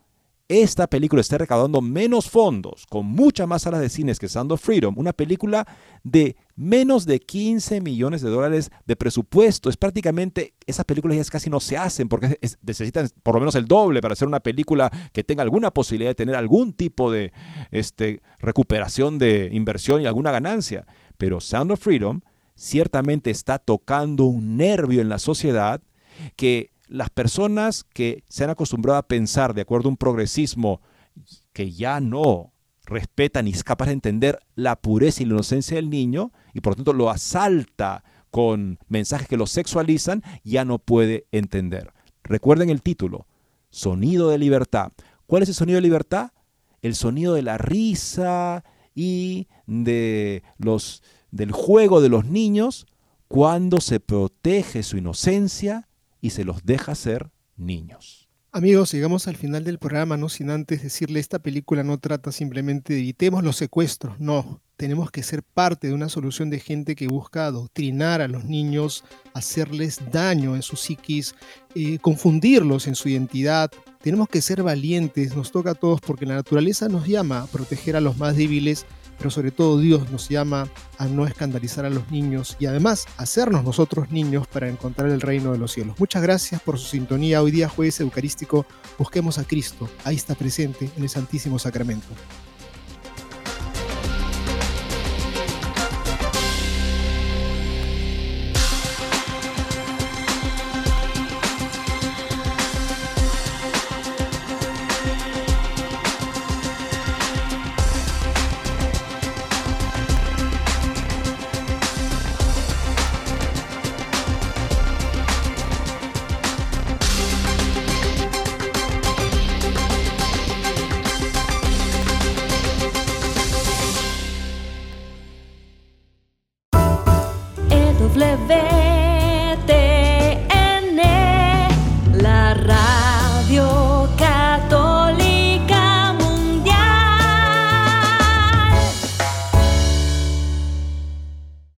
esta película está recaudando menos fondos, con muchas más salas de cines que Sound of Freedom, una película de menos de 15 millones de dólares de presupuesto. Es prácticamente, esas películas ya casi no se hacen porque necesitan por lo menos el doble para hacer una película que tenga alguna posibilidad de tener algún tipo de este, recuperación de inversión y alguna ganancia. Pero Sound of Freedom ciertamente está tocando un nervio en la sociedad que las personas que se han acostumbrado a pensar de acuerdo a un progresismo que ya no respeta ni es capaz de entender la pureza y la inocencia del niño y por lo tanto lo asalta con mensajes que lo sexualizan, ya no puede entender. Recuerden el título, Sonido de Libertad. ¿Cuál es el sonido de libertad? El sonido de la risa y de los, del juego de los niños cuando se protege su inocencia y se los deja ser niños. Amigos, llegamos al final del programa, no sin antes decirle, esta película no trata simplemente de evitemos los secuestros, no, tenemos que ser parte de una solución de gente que busca adoctrinar a los niños, hacerles daño en su psiquis, eh, confundirlos en su identidad. Tenemos que ser valientes, nos toca a todos porque la naturaleza nos llama a proteger a los más débiles pero sobre todo Dios nos llama a no escandalizar a los niños y además hacernos nosotros niños para encontrar el reino de los cielos. Muchas gracias por su sintonía. Hoy día jueves eucarístico, busquemos a Cristo. Ahí está presente en el Santísimo Sacramento.